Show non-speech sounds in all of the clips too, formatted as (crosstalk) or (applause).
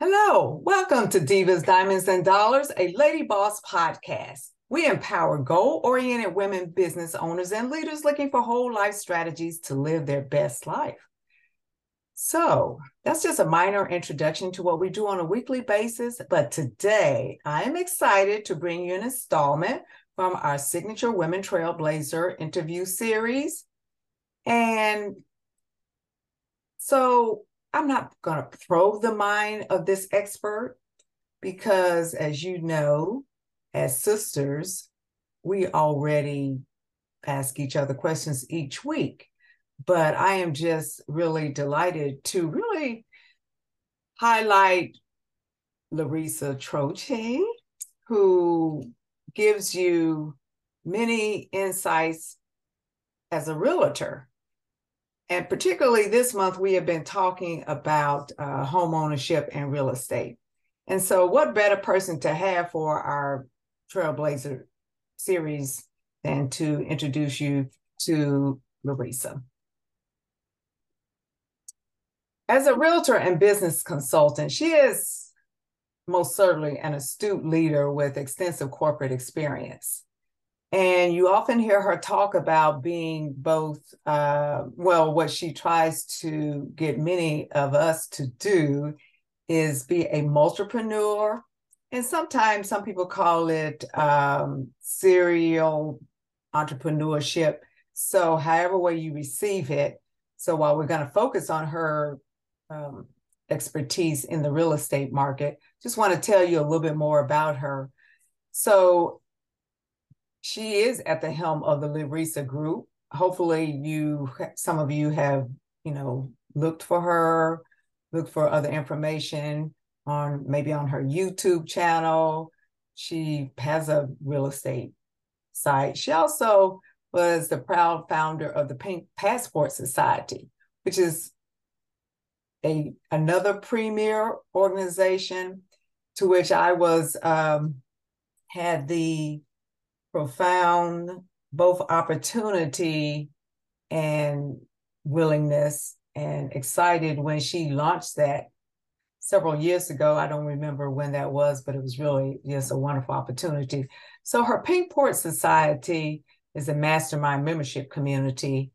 Hello, welcome to Divas, Diamonds, and Dollars, a Lady Boss podcast. We empower goal oriented women business owners and leaders looking for whole life strategies to live their best life. So, that's just a minor introduction to what we do on a weekly basis. But today, I am excited to bring you an installment from our signature Women Trailblazer interview series. And so, I'm not going to probe the mind of this expert because, as you know, as sisters, we already ask each other questions each week. But I am just really delighted to really highlight Larisa Troche, who gives you many insights as a realtor and particularly this month, we have been talking about uh, home ownership and real estate. And so, what better person to have for our Trailblazer series than to introduce you to Larisa? As a realtor and business consultant, she is most certainly an astute leader with extensive corporate experience. And you often hear her talk about being both, uh, well, what she tries to get many of us to do is be a multipreneur. And sometimes some people call it um, serial entrepreneurship. So, however way you receive it. So, while we're going to focus on her um, expertise in the real estate market, just want to tell you a little bit more about her. So, she is at the helm of the Larisa Group. Hopefully, you some of you have you know looked for her, looked for other information on maybe on her YouTube channel. She has a real estate site. She also was the proud founder of the Pink Passport Society, which is a another premier organization to which I was um, had the profound both opportunity and willingness and excited when she launched that several years ago. I don't remember when that was, but it was really just a wonderful opportunity. So her Pinkport Society is a mastermind membership community.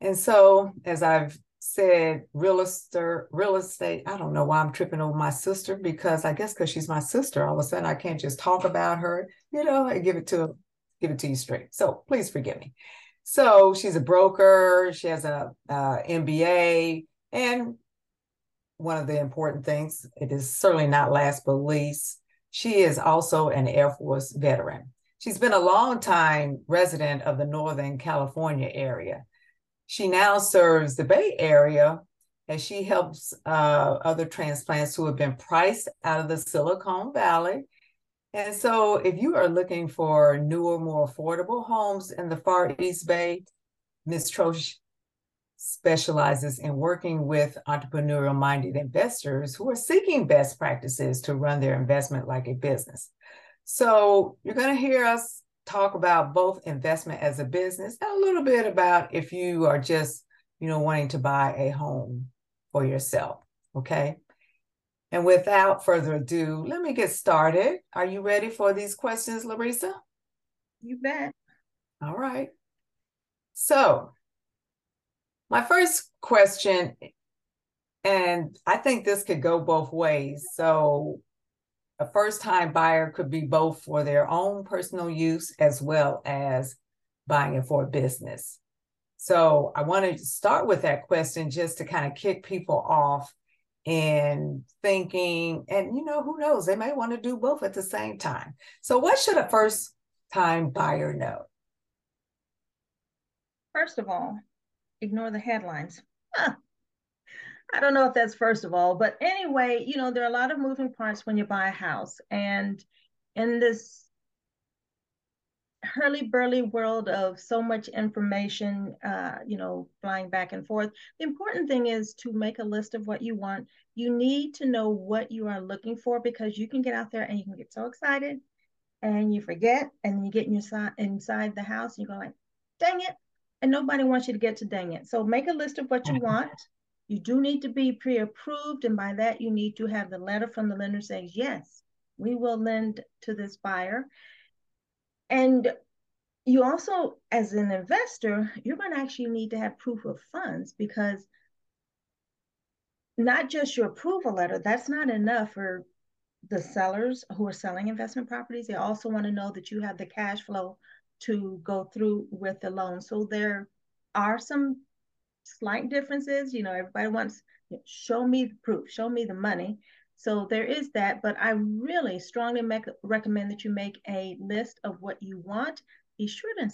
And so as I've said, real estate, real estate, I don't know why I'm tripping over my sister because I guess because she's my sister, all of a sudden I can't just talk about her you know, I give it to give it to you straight. So please forgive me. So she's a broker. She has a, a MBA, and one of the important things, it is certainly not last but least, she is also an Air Force veteran. She's been a long time resident of the Northern California area. She now serves the Bay Area as she helps uh, other transplants who have been priced out of the Silicon Valley and so, if you are looking for newer, more affordable homes in the Far East Bay, Ms. Troche specializes in working with entrepreneurial minded investors who are seeking best practices to run their investment like a business. So, you're going to hear us talk about both investment as a business and a little bit about if you are just, you know, wanting to buy a home for yourself. Okay. And without further ado, let me get started. Are you ready for these questions, Larisa? You bet. All right. So, my first question, and I think this could go both ways. So, a first time buyer could be both for their own personal use as well as buying it for a business. So, I want to start with that question just to kind of kick people off and thinking and you know who knows they may want to do both at the same time so what should a first time buyer know first of all ignore the headlines huh. I don't know if that's first of all but anyway you know there are a lot of moving parts when you buy a house and in this hurly burly world of so much information, uh, you know, flying back and forth. The important thing is to make a list of what you want. You need to know what you are looking for because you can get out there and you can get so excited and you forget and you get in your, inside the house and you go like, dang it. And nobody wants you to get to dang it. So make a list of what you want. You do need to be pre-approved, and by that you need to have the letter from the lender saying, yes, we will lend to this buyer. And you also, as an investor, you're going to actually need to have proof of funds because not just your approval letter, that's not enough for the sellers who are selling investment properties. They also want to know that you have the cash flow to go through with the loan. So there are some slight differences. You know, everybody wants show me the proof, show me the money. So there is that, but I really strongly make, recommend that you make a list of what you want. Be sure to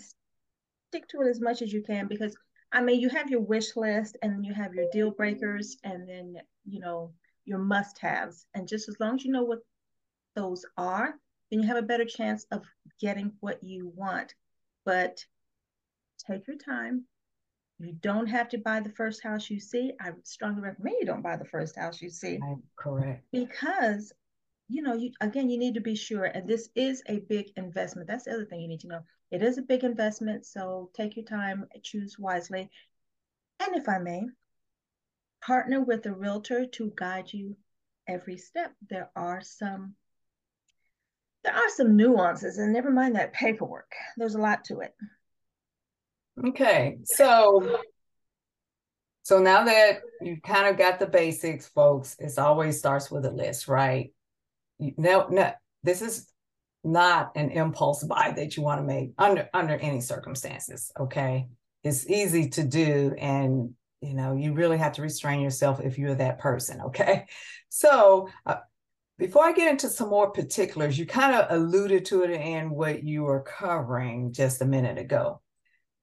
stick to it as much as you can because I mean, you have your wish list and you have your deal breakers and then, you know, your must haves. And just as long as you know what those are, then you have a better chance of getting what you want. But take your time, you don't have to buy the first house you see. I strongly recommend you don't buy the first house you see. I'm correct. Because, you know, you again, you need to be sure. And this is a big investment. That's the other thing you need to know. It is a big investment. So take your time, choose wisely. And if I may, partner with a realtor to guide you every step. There are some there are some nuances and never mind that paperwork. There's a lot to it. Okay, so so now that you've kind of got the basics, folks, it always starts with a list, right? no, no, this is not an impulse buy that you want to make under under any circumstances. Okay, it's easy to do, and you know you really have to restrain yourself if you're that person. Okay, (laughs) so uh, before I get into some more particulars, you kind of alluded to it in what you were covering just a minute ago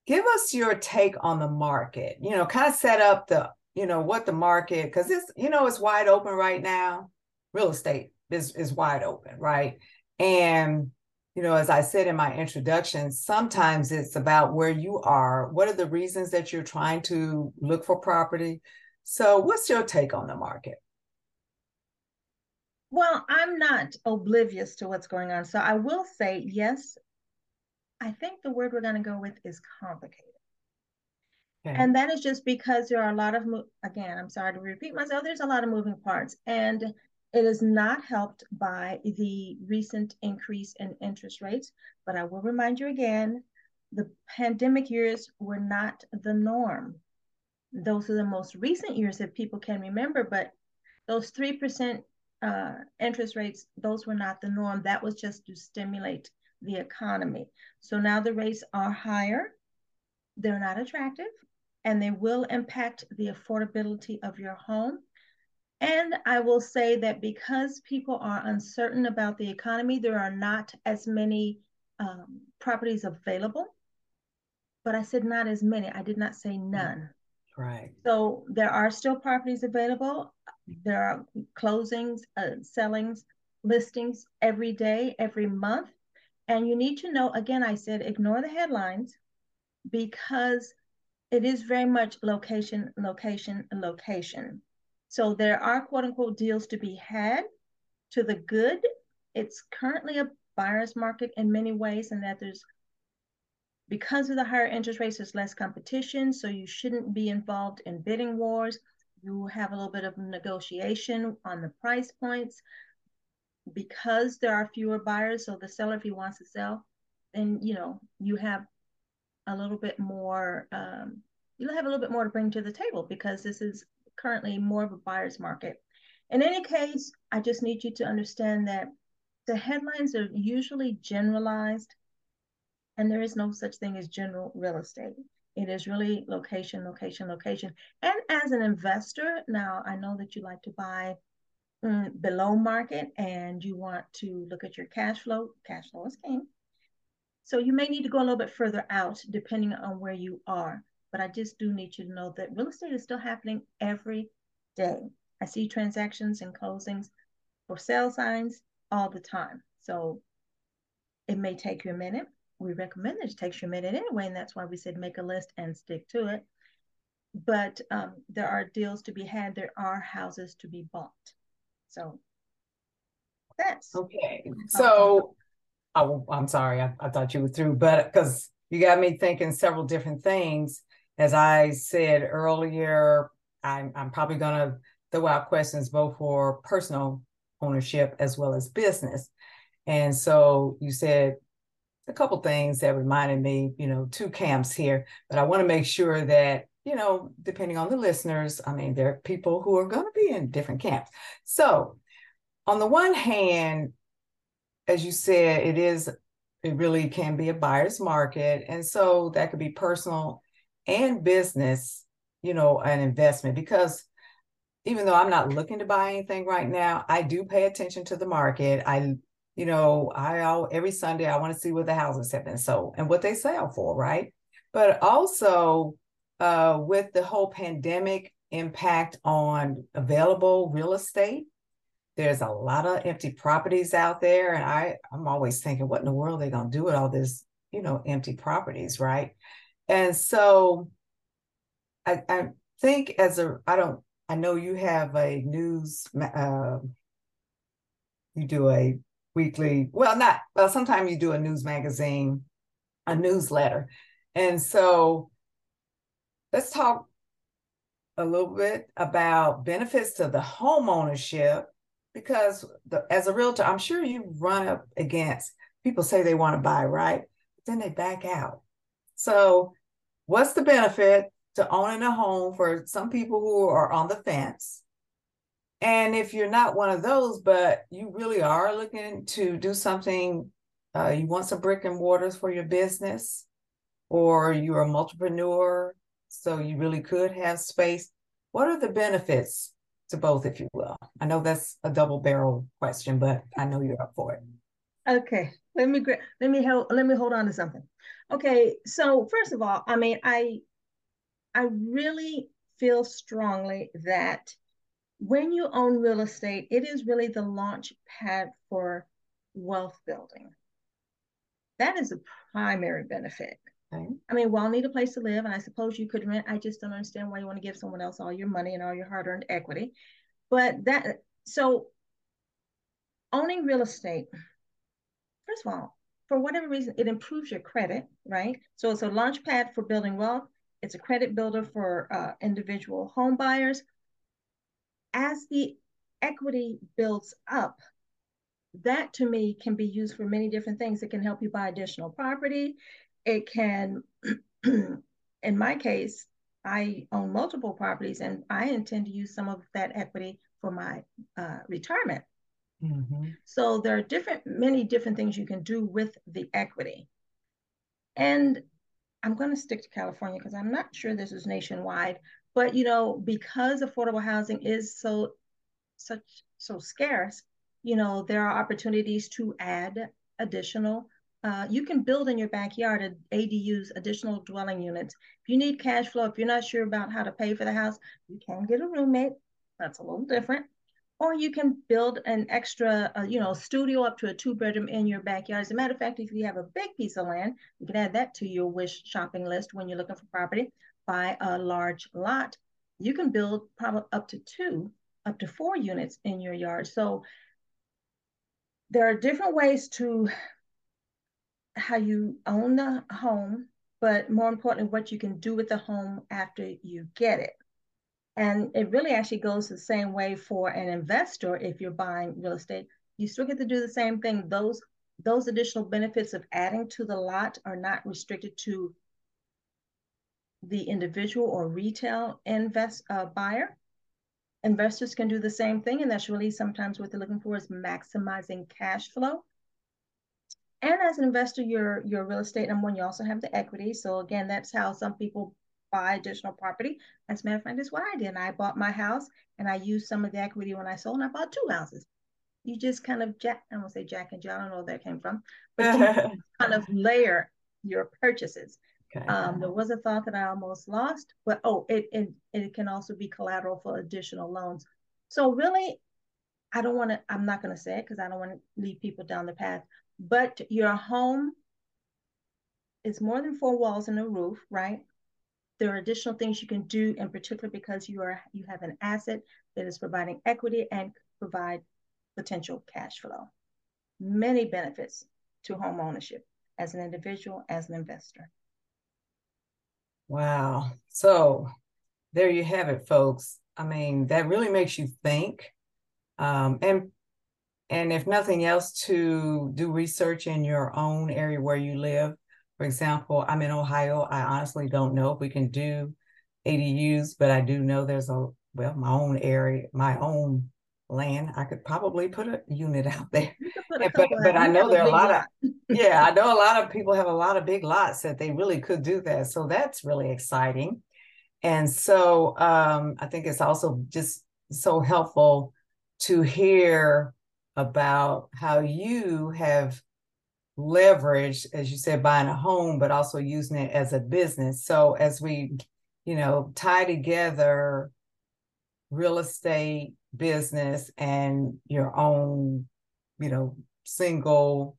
give us your take on the market you know kind of set up the you know what the market because it's you know it's wide open right now. Real estate is is wide open right? And you know as i said in my introduction sometimes it's about where you are. What are the reasons that you're trying to look for property? So what's your take on the market? Well i'm not oblivious to what's going on. So i will say yes I think the word we're going to go with is complicated. Okay. And that is just because there are a lot of, again, I'm sorry to repeat myself, there's a lot of moving parts. And it is not helped by the recent increase in interest rates. But I will remind you again the pandemic years were not the norm. Those are the most recent years that people can remember, but those 3% uh, interest rates, those were not the norm. That was just to stimulate the economy. So now the rates are higher, they're not attractive, and they will impact the affordability of your home. And I will say that because people are uncertain about the economy, there are not as many um, properties available. But I said not as many, I did not say none. Right. So there are still properties available. There are closings, uh, sellings, listings every day, every month. And you need to know, again, I said, ignore the headlines because it is very much location, location, location. So there are quote unquote deals to be had to the good. It's currently a buyer's market in many ways, and that there's because of the higher interest rates, there's less competition. So you shouldn't be involved in bidding wars. You have a little bit of negotiation on the price points because there are fewer buyers, so the seller, if he wants to sell, then you know you have a little bit more. Um, you'll have a little bit more to bring to the table because this is currently more of a buyer's market. In any case, I just need you to understand that the headlines are usually generalized, and there is no such thing as general real estate. It is really location, location, location. And as an investor, now I know that you like to buy below market and you want to look at your cash flow, cash flow is king. So you may need to go a little bit further out depending on where you are. But I just do need you to know that real estate is still happening every day. I see transactions and closings for sale signs all the time. So it may take you a minute. We recommend that it takes you a minute anyway, and that's why we said make a list and stick to it. But um, there are deals to be had. There are houses to be bought. So that's okay. So oh, I'm sorry, I, I thought you were through, but because you got me thinking several different things. As I said earlier, I'm, I'm probably going to throw out questions both for personal ownership as well as business. And so you said a couple things that reminded me, you know, two camps here, but I want to make sure that, you know, depending on the listeners, I mean, there are people who are going to be in different camps. So, on the one hand, as you said, it is, it really can be a buyer's market. And so that could be personal and business, you know, an investment because even though I'm not looking to buy anything right now, I do pay attention to the market. I you know, I all every Sunday I want to see what the houses have been sold and what they sell for, right? But also uh, with the whole pandemic impact on available real estate, there's a lot of empty properties out there, and I I'm always thinking, what in the world are they gonna do with all this, you know, empty properties, right? And so I I think as a I don't I know you have a news uh, you do a weekly, well, not, well, sometimes you do a news magazine, a newsletter. And so let's talk a little bit about benefits to the home ownership because the, as a realtor, I'm sure you run up against people say they want to buy, right? But then they back out. So, what's the benefit to owning a home for some people who are on the fence? And if you're not one of those, but you really are looking to do something, uh, you want some brick and mortars for your business, or you're a multipreneur, so you really could have space. What are the benefits to both, if you will? I know that's a double barrel question, but I know you're up for it. Okay, let me let me help let me hold on to something. Okay, so first of all, I mean, I I really feel strongly that when you own real estate, it is really the launch pad for wealth building. That is a primary benefit. Okay. I mean, we all need a place to live, and I suppose you could rent. I just don't understand why you want to give someone else all your money and all your hard earned equity. But that, so owning real estate, first of all, for whatever reason, it improves your credit, right? So it's a launch pad for building wealth. It's a credit builder for uh, individual home buyers as the equity builds up, that to me can be used for many different things. It can help you buy additional property. It can, (clears throat) in my case, I own multiple properties and I intend to use some of that equity for my uh, retirement. Mm-hmm. So there are different, many different things you can do with the equity. And I'm going to stick to California because I'm not sure this is nationwide, but you know, because affordable housing is so such so scarce, you know, there are opportunities to add additional. Uh, you can build in your backyard ADUs, additional dwelling units. If you need cash flow, if you're not sure about how to pay for the house, you can get a roommate. That's a little different. Or you can build an extra, uh, you know, studio up to a two bedroom in your backyard. As a matter of fact, if you have a big piece of land, you can add that to your wish shopping list when you're looking for property buy a large lot, you can build probably up to two, up to four units in your yard. So there are different ways to how you own the home, but more importantly, what you can do with the home after you get it. And it really actually goes the same way for an investor if you're buying real estate. You still get to do the same thing. Those those additional benefits of adding to the lot are not restricted to the individual or retail invest uh, buyer. Investors can do the same thing, and that's really sometimes what they're looking for is maximizing cash flow. And as an investor, your your real estate number one, you also have the equity. So again, that's how some people buy additional property. As a matter of fact, that's what I did. And I bought my house and I used some of the equity when I sold, and I bought two houses. You just kind of jack, I won't say jack and Jill, I don't know where that came from, but (laughs) kind of layer your purchases. Okay. Um, there was a thought that I almost lost, but oh, it, it, it can also be collateral for additional loans. So really, I don't want to, I'm not going to say it because I don't want to lead people down the path, but your home is more than four walls and a roof, right? There are additional things you can do in particular because you are you have an asset that is providing equity and provide potential cash flow. Many benefits to home ownership as an individual, as an investor. Wow. So there you have it, folks. I mean, that really makes you think. Um, and and if nothing else, to do research in your own area where you live. For example, I'm in Ohio. I honestly don't know if we can do ADUs, but I do know there's a well, my own area, my own land. I could probably put a unit (laughs) out there. but but I know there are a lot lot. of (laughs) yeah, I know a lot of people have a lot of big lots that they really could do that. So that's really exciting. And so um, I think it's also just so helpful to hear about how you have leveraged, as you said, buying a home, but also using it as a business. So as we, you know, tie together real estate business and your own, you know, single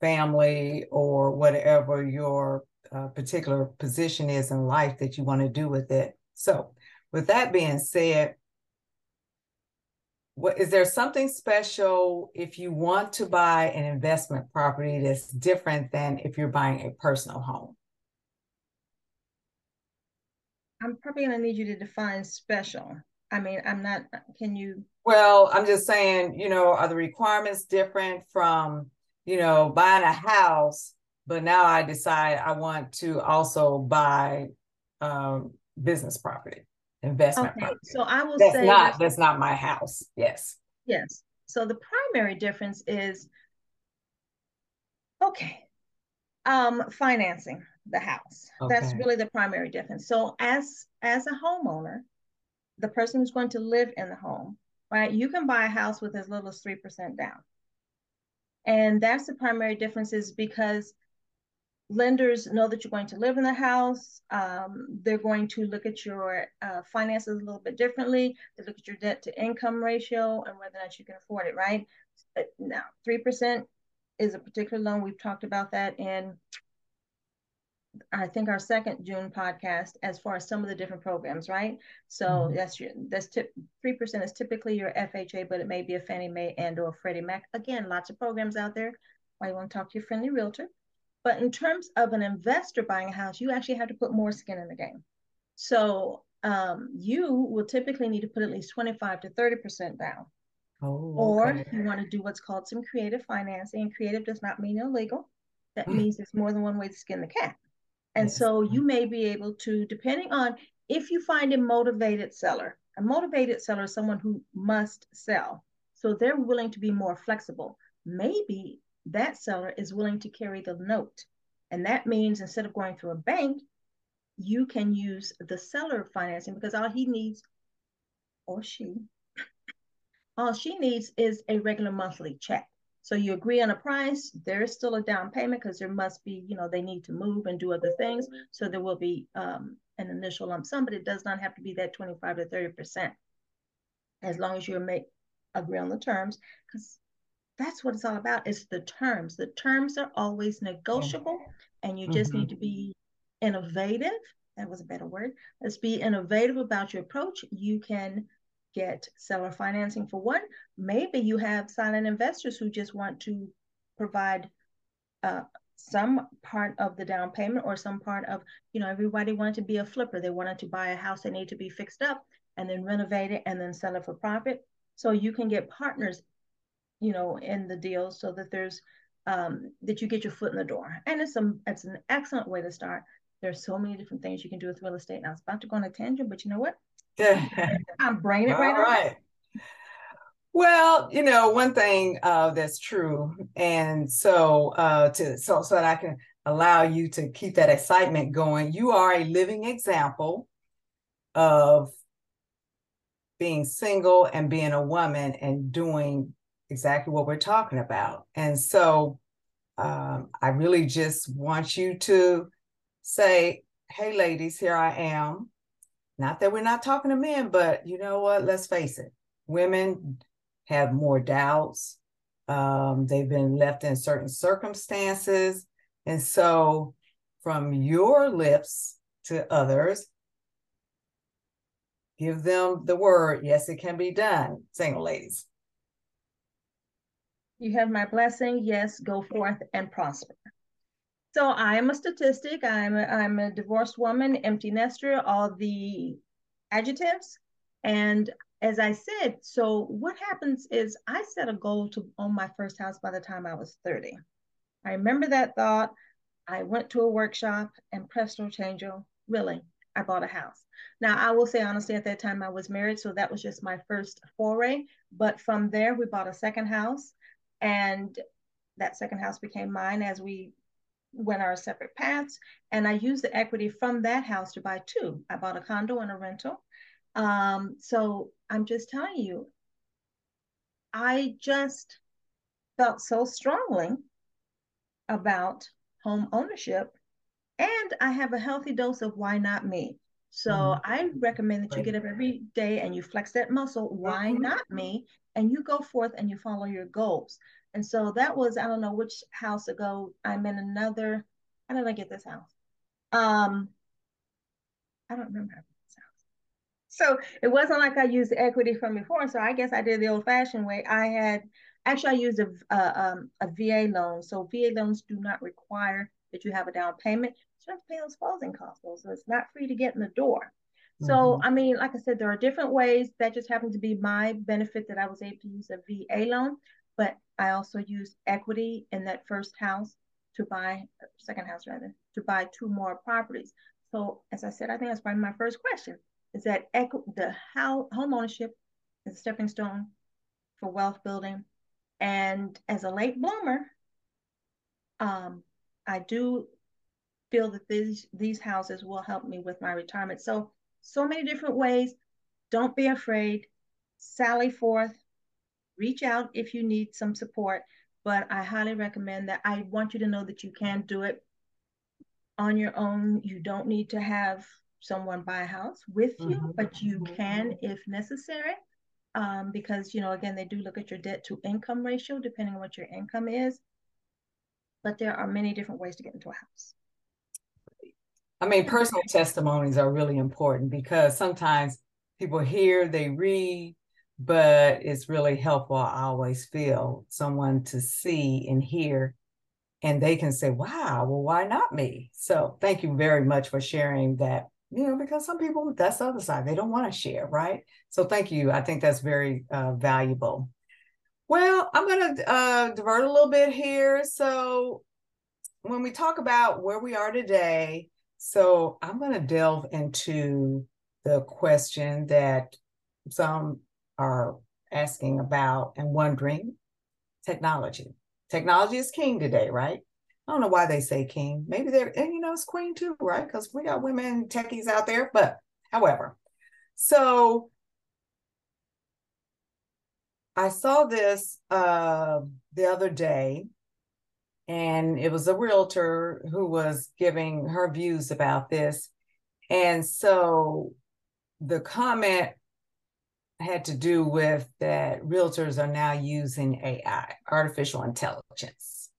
family or whatever your uh, particular position is in life that you want to do with it. So, with that being said, what is there something special if you want to buy an investment property that's different than if you're buying a personal home? I'm probably going to need you to define special. I mean, I'm not, can you? Well, I'm just saying, you know, are the requirements different from, you know, buying a house, but now I decide I want to also buy um, business property, investment okay, property. So I will that's say not that's not my house. Yes. Yes. So the primary difference is okay. Um, financing the house. Okay. That's really the primary difference. So as as a homeowner, the person who's going to live in the home, right? You can buy a house with as little as 3% down. And that's the primary difference is because lenders know that you're going to live in the house. Um, they're going to look at your uh, finances a little bit differently. They look at your debt to income ratio and whether or not you can afford it, right? Now, 3% is a particular loan. We've talked about that in I think our second June podcast as far as some of the different programs, right? So mm-hmm. that's your that's tip three percent is typically your FHA, but it may be a Fannie Mae and or Freddie Mac. Again, lots of programs out there. Why you want to talk to your friendly realtor. But in terms of an investor buying a house, you actually have to put more skin in the game. So um, you will typically need to put at least 25 to 30% down. Oh, okay. Or you want to do what's called some creative financing. And creative does not mean illegal. That mm. means there's more than one way to skin the cat. And yes. so you may be able to, depending on if you find a motivated seller, a motivated seller is someone who must sell. So they're willing to be more flexible. Maybe that seller is willing to carry the note. And that means instead of going through a bank, you can use the seller financing because all he needs, or she, (laughs) all she needs is a regular monthly check. So you agree on a price, there is still a down payment because there must be, you know, they need to move and do other things. So there will be um, an initial lump sum, but it does not have to be that 25 to 30%. As long as you make agree on the terms, because that's what it's all about. It's the terms. The terms are always negotiable, and you just mm-hmm. need to be innovative. That was a better word. Let's be innovative about your approach. You can get seller financing for one. Maybe you have silent investors who just want to provide uh, some part of the down payment or some part of, you know, everybody wanted to be a flipper. They wanted to buy a house that need to be fixed up and then renovate it and then sell it for profit. So you can get partners, you know, in the deal so that there's um, that you get your foot in the door. And it's a it's an excellent way to start. There's so many different things you can do with real estate. And I was about to go on a tangent, but you know what? (laughs) I'm bringing it right All right. Well, you know, one thing uh, that's true, and so uh, to so so that I can allow you to keep that excitement going, you are a living example of being single and being a woman and doing exactly what we're talking about. And so um, I really just want you to say, "Hey, ladies, here I am." Not that we're not talking to men, but you know what? Let's face it. Women have more doubts. Um, they've been left in certain circumstances. And so, from your lips to others, give them the word yes, it can be done, single ladies. You have my blessing. Yes, go forth and prosper. So I am a statistic. I'm a, I'm a divorced woman, empty nester. All the adjectives. And as I said, so what happens is I set a goal to own my first house by the time I was 30. I remember that thought. I went to a workshop and presto changeo, really, I bought a house. Now, I will say honestly, at that time I was married, so that was just my first foray. But from there, we bought a second house, and that second house became mine as we went our separate paths. And I used the equity from that house to buy two. I bought a condo and a rental. Um, so I'm just telling you, I just felt so strongly about home ownership and I have a healthy dose of why not me. So mm-hmm. I recommend that you get up every day and you flex that muscle. Why mm-hmm. not me? And you go forth and you follow your goals. And so that was, I don't know which house ago. I'm in another, how did I get this house? Um, I don't remember this house. So it wasn't like I used equity from before. So I guess I did the old fashioned way. I had, actually I used a, a, um, a VA loan. So VA loans do not require that you have a down payment. You have to pay those closing costs. So it's not free to get in the door. So, mm-hmm. I mean, like I said, there are different ways. That just happened to be my benefit that I was able to use a VA loan but I also used equity in that first house to buy, second house rather, to buy two more properties. So as I said, I think that's probably my first question is that equ- the how home ownership is a stepping stone for wealth building. And as a late bloomer, um, I do feel that these these houses will help me with my retirement. So so many different ways. Don't be afraid. Sally forth, reach out if you need some support. But I highly recommend that. I want you to know that you can do it on your own. You don't need to have someone buy a house with you, mm-hmm. but you can if necessary. Um, because you know, again, they do look at your debt to income ratio depending on what your income is. But there are many different ways to get into a house. I mean, personal testimonies are really important because sometimes people hear, they read, but it's really helpful. I always feel someone to see and hear, and they can say, Wow, well, why not me? So thank you very much for sharing that. You know, because some people, that's the other side, they don't want to share, right? So thank you. I think that's very uh, valuable. Well, I'm going to uh, divert a little bit here. So when we talk about where we are today, so I'm going to delve into the question that some are asking about and wondering technology. Technology is king today, right? I don't know why they say king. Maybe they're, and you know, it's queen too, right? Because we got women techies out there. But however, so I saw this uh, the other day, and it was a realtor who was giving her views about this. And so the comment had to do with that realtors are now using AI, artificial intelligence.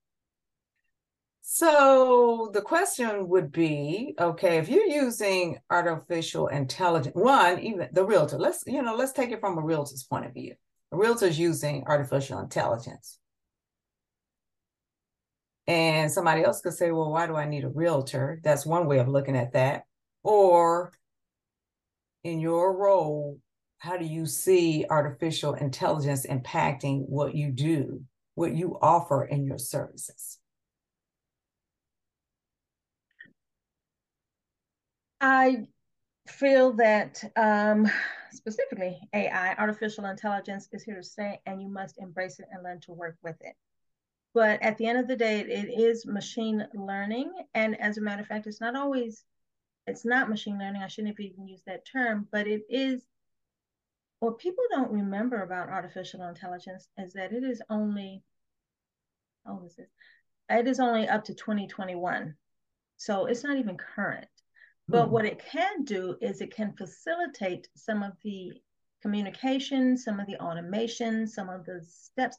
So the question would be, okay, if you're using artificial intelligence, one, even the realtor, let's, you know, let's take it from a realtor's point of view. Realtor's using artificial intelligence. And somebody else could say, well, why do I need a realtor? That's one way of looking at that. Or in your role, how do you see artificial intelligence impacting what you do, what you offer in your services? I feel that um, specifically AI, artificial intelligence, is here to stay, and you must embrace it and learn to work with it. But at the end of the day, it is machine learning. And as a matter of fact, it's not always, it's not machine learning. I shouldn't have even used that term, but it is what people don't remember about artificial intelligence is that it is only, oh, this is, it is only up to 2021. So it's not even current. But hmm. what it can do is it can facilitate some of the communication, some of the automation, some of the steps.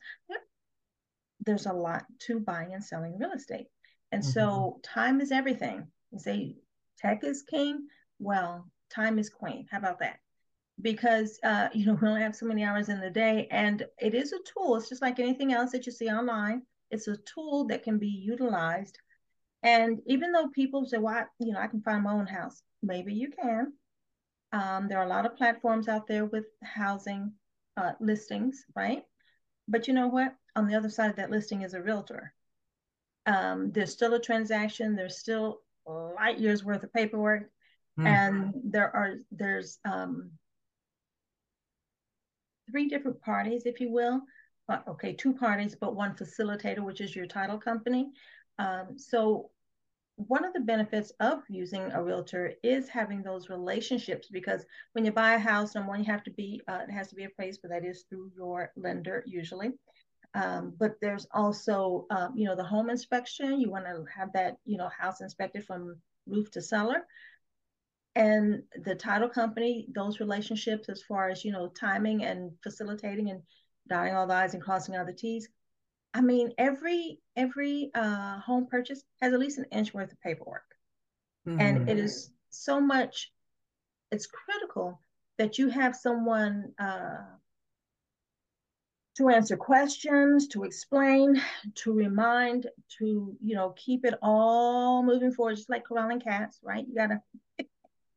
There's a lot to buying and selling real estate. And mm-hmm. so time is everything. You say tech is king. Well, time is queen. How about that? because uh, (laughs) you know we only have so many hours in the day and it is a tool it's just like anything else that you see online it's a tool that can be utilized and even though people say well I, you know i can find my own house maybe you can Um, there are a lot of platforms out there with housing uh, listings, right? But you know what? On the other side of that listing is a realtor. Um, there's still a transaction. There's still light years worth of paperwork, mm. and there are there's um, three different parties, if you will. Uh, okay, two parties, but one facilitator, which is your title company. Um, so one of the benefits of using a realtor is having those relationships because when you buy a house, number one, you have to be, uh, it has to be appraised, but that is through your lender usually. Um, but there's also, um, you know, the home inspection. You want to have that, you know, house inspected from roof to cellar. And the title company, those relationships as far as, you know, timing and facilitating and dotting all the I's and crossing all the T's, I mean, every every uh, home purchase has at least an inch worth of paperwork, mm-hmm. and it is so much. It's critical that you have someone uh, to answer questions, to explain, to remind, to you know keep it all moving forward, just like corralling cats, right? You gotta (laughs)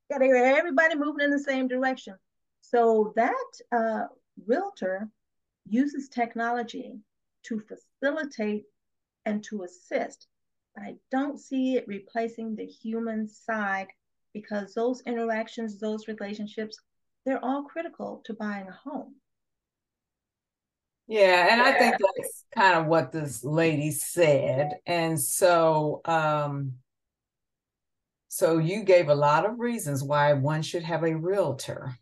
gotta hear everybody moving in the same direction. So that uh, realtor uses technology to facilitate and to assist. But I don't see it replacing the human side because those interactions, those relationships, they're all critical to buying a home. Yeah, and I think that's kind of what this lady said. And so um so you gave a lot of reasons why one should have a realtor.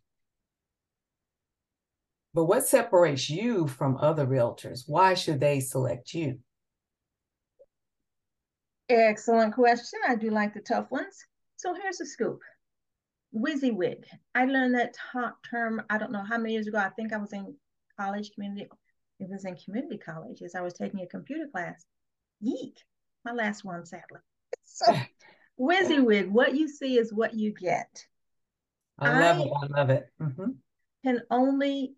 But what separates you from other realtors? Why should they select you? Excellent question. I do like the tough ones. So here's the scoop. WYSIWYG. I learned that term, I don't know how many years ago. I think I was in college community. It was in community college as I was taking a computer class. Yeek. My last one, sadly. So WYSIWYG, what you see is what you get. I love I it. I love it. Mm-hmm. Can only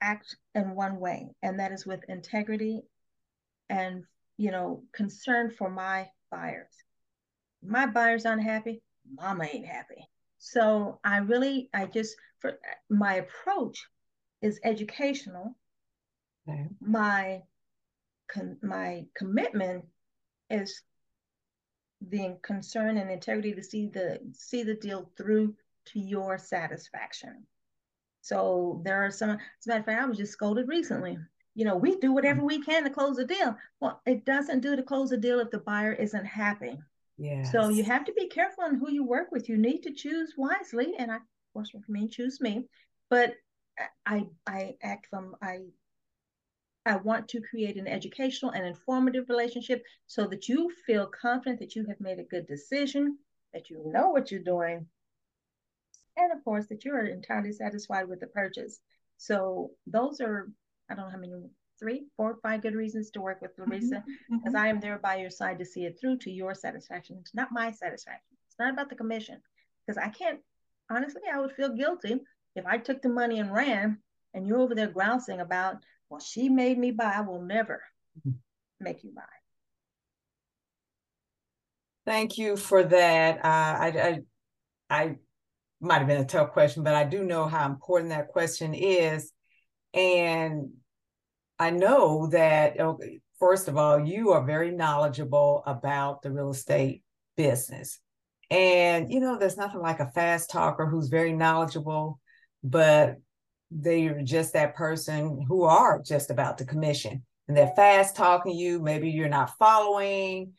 act in one way, and that is with integrity and you know concern for my buyers. My buyers unhappy, mama ain't happy. So I really, I just for my approach is educational. Okay. My con, my commitment is the concern and integrity to see the see the deal through to your satisfaction. So there are some, as a matter of fact, I was just scolded recently. You know, we do whatever mm. we can to close a deal. Well, it doesn't do to close a deal if the buyer isn't happy. Yeah. So you have to be careful on who you work with. You need to choose wisely, and I, of course, for me, choose me. But I, I act from I. I want to create an educational and informative relationship so that you feel confident that you have made a good decision, that you know what you're doing, and of course that you're entirely satisfied with the purchase. So those are, I don't know how many, three, four, five good reasons to work with Larisa, because mm-hmm. I am there by your side to see it through to your satisfaction. It's not my satisfaction. It's not about the commission, because I can't. Honestly, I would feel guilty if I took the money and ran, and you're over there grousing about, well, she made me buy. I will never mm-hmm. make you buy. Thank you for that. Uh, I, I, I might have been a tough question, but I do know how important that question is. And I know that, okay, first of all, you are very knowledgeable about the real estate business. And, you know, there's nothing like a fast talker who's very knowledgeable, but they're just that person who are just about the commission. And they're fast talking you. Maybe you're not following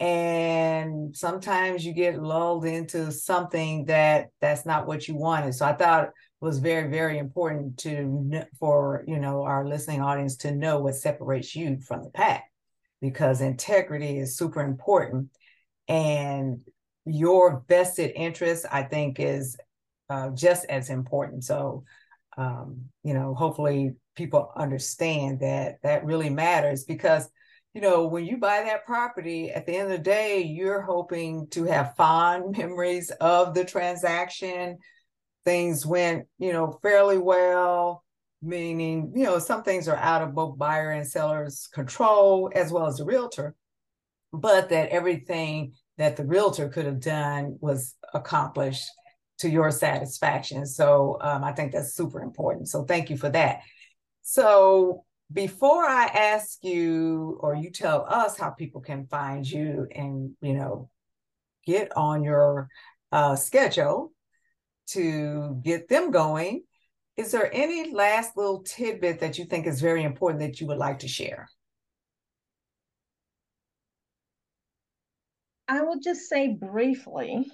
and sometimes you get lulled into something that that's not what you wanted. So i thought it was very very important to for you know our listening audience to know what separates you from the pack because integrity is super important. And your vested interest i think is uh, just as important. So um, you know hopefully people understand that that really matters because you know, when you buy that property, at the end of the day, you're hoping to have fond (laughs) memories of the transaction. Things went, you know, fairly well, meaning, you know, some things are out of both buyer and seller's control, as well as the realtor, but that everything that the realtor could have done was accomplished to your satisfaction. So um, I think that's super important. So thank you for that. So before I ask you or you tell us how people can find you and you know get on your uh, schedule to get them going, is there any last little tidbit that you think is very important that you would like to share? I will just say briefly,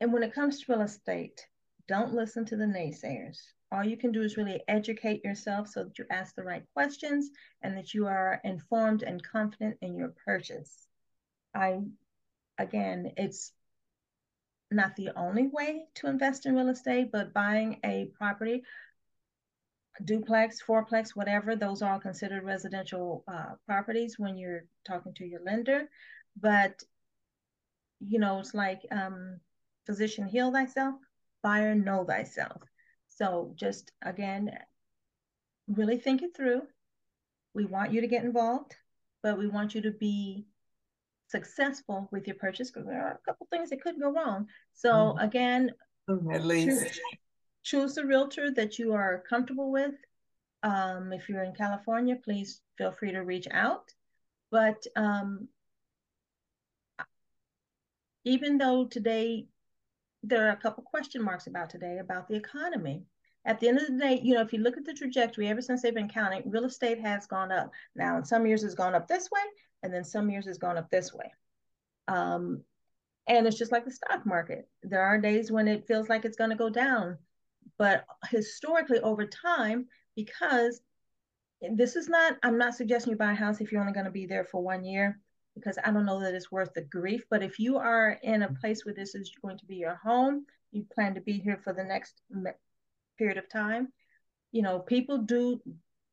and when it comes to real estate, don't listen to the naysayers. All you can do is really educate yourself so that you ask the right questions and that you are informed and confident in your purchase. I, again, it's not the only way to invest in real estate, but buying a property, duplex, fourplex, whatever, those are considered residential uh, properties when you're talking to your lender but you know it's like um physician heal thyself buyer know thyself so just again really think it through. We want you to get involved but we want you to be successful with your purchase because there are a couple things that could go wrong. So mm-hmm. again at least. choose, choose a realtor that you are comfortable with. Um, if you're in california please feel free to reach out. But um, even though today there are a couple question marks about today about the economy. At the end of the day, you know, if you look at the trajectory ever since they've been counting, real estate has gone up. Now, in some years it's gone up this way, and then some years it's gone up this way. Um, and it's just like the stock market. There are days when it feels like it's going to go down, but historically over time, because this is not, I'm not suggesting you buy a house if you're only going to be there for one year because I don't know that it's worth the grief. But if you are in a place where this is going to be your home, you plan to be here for the next period of time, you know, people do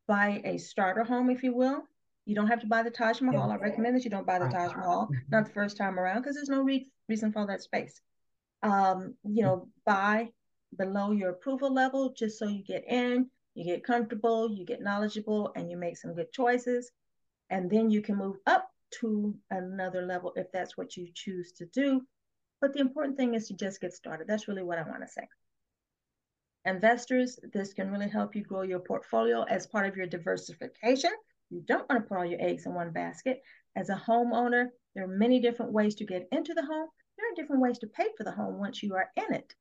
buy a starter home, if you will. You don't have to buy the Taj Mahal. Yeah. I recommend that you don't buy the Taj Mahal, mm-hmm. not the first time around, because there's no re- reason for all that space. Um, you know, buy below your approval level just so you get in, you get comfortable, you get knowledgeable, and you make some good choices. And then you can move up to another level if that's what you choose to do. But the important thing is to just get started. That's really what I want to say. Investors, this can really help you grow your portfolio as part of your diversification. You don't want to put all your eggs in one basket. As a homeowner, there are many different ways to get into the home. There are different ways to pay for the home once you are in it.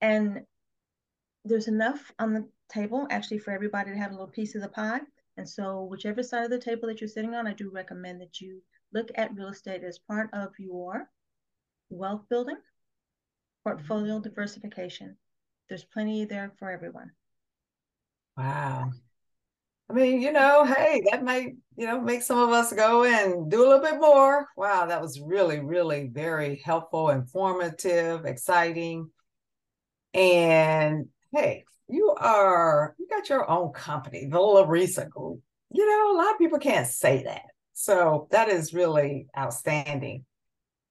And there's enough on the table actually for everybody to have a little piece of the pie. And so, whichever side of the table that you're sitting on, I do recommend that you look at real estate as part of your wealth building, portfolio mm-hmm. diversification. There's plenty there for everyone. Wow. I mean, you know, hey, that might, you know, make some of us go and do a little bit more. Wow, that was really, really very helpful, informative, exciting. And hey, you are you got your own company, the Larisa Group. You know, a lot of people can't say that. So that is really outstanding.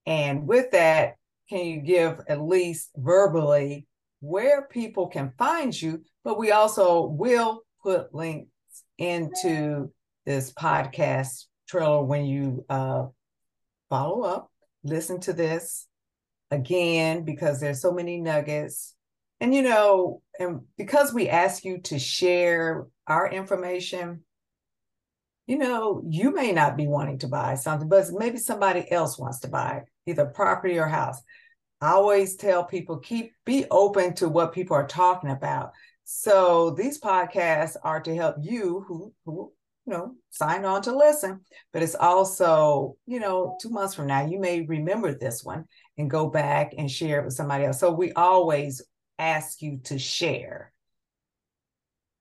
And with that, can you give at least verbally where people can find you? But we also will put links into this podcast trailer when you uh, follow up, listen to this again, because there's so many nuggets and you know, and because we ask you to share our information, you know, you may not be wanting to buy something, but maybe somebody else wants to buy either property or house. I always tell people keep be open to what people are talking about. So these podcasts are to help you who who you know sign on to listen, but it's also, you know, 2 months from now you may remember this one and go back and share it with somebody else. So we always ask you to share.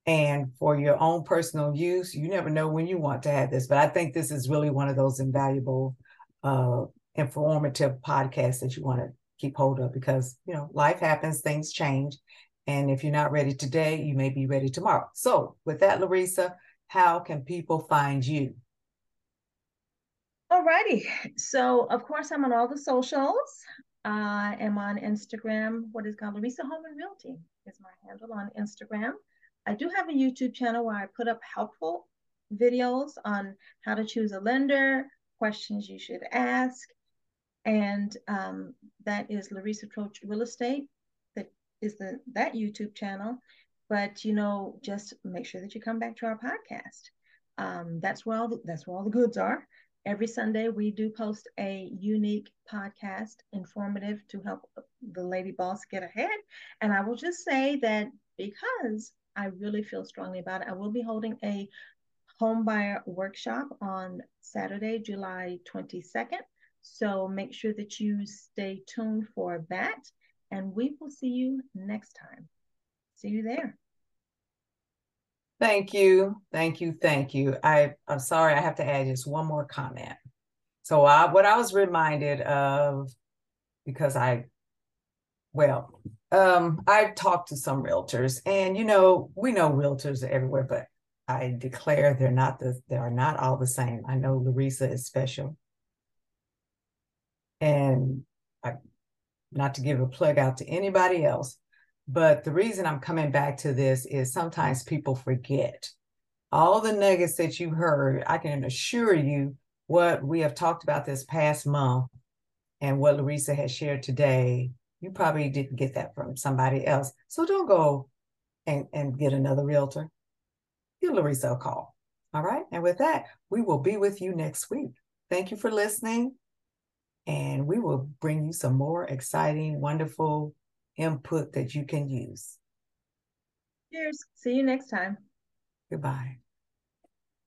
And for your own personal use, you never know when you want to have this, but I think this is really one of those invaluable, uh, informative podcasts that you want to keep hold of because, you know, life happens, things change. And if you're not ready today, you may be ready tomorrow. So, with that, Larisa, how can people find you? Alrighty. So, of course, I'm on all the socials. I am on Instagram. What is called Larisa Home and Realty is my handle on Instagram. I do have a YouTube channel where I put up helpful videos on how to choose a lender, questions you should ask. And um, that is Larisa Troche Real Estate. That is the that YouTube channel. But you know, just make sure that you come back to our podcast. Um, that's where all the, that's where all the goods are. Every Sunday, we do post a unique podcast, informative to help the lady boss get ahead. And I will just say that because I really feel strongly about it, I will be holding a home buyer workshop on Saturday, July 22nd. So make sure that you stay tuned for that. And we will see you next time. See you there. Thank you. Thank you. Thank you. I, I'm sorry, I have to add just one more comment. So I, what I was reminded of, because I, well, um, I talked to some realtors and, you know, we know realtors are everywhere, but I declare they're not the, they are not all the same. I know Larisa is special. And I, not to give a plug out to anybody else, but the reason I'm coming back to this is sometimes people forget all the nuggets that you heard. I can assure you what we have talked about this past month and what Larisa has shared today. You probably didn't get that from somebody else. So don't go and, and get another realtor. Give Larisa a call. All right. And with that, we will be with you next week. Thank you for listening. And we will bring you some more exciting, wonderful input that you can use. Cheers. See you next time. Goodbye.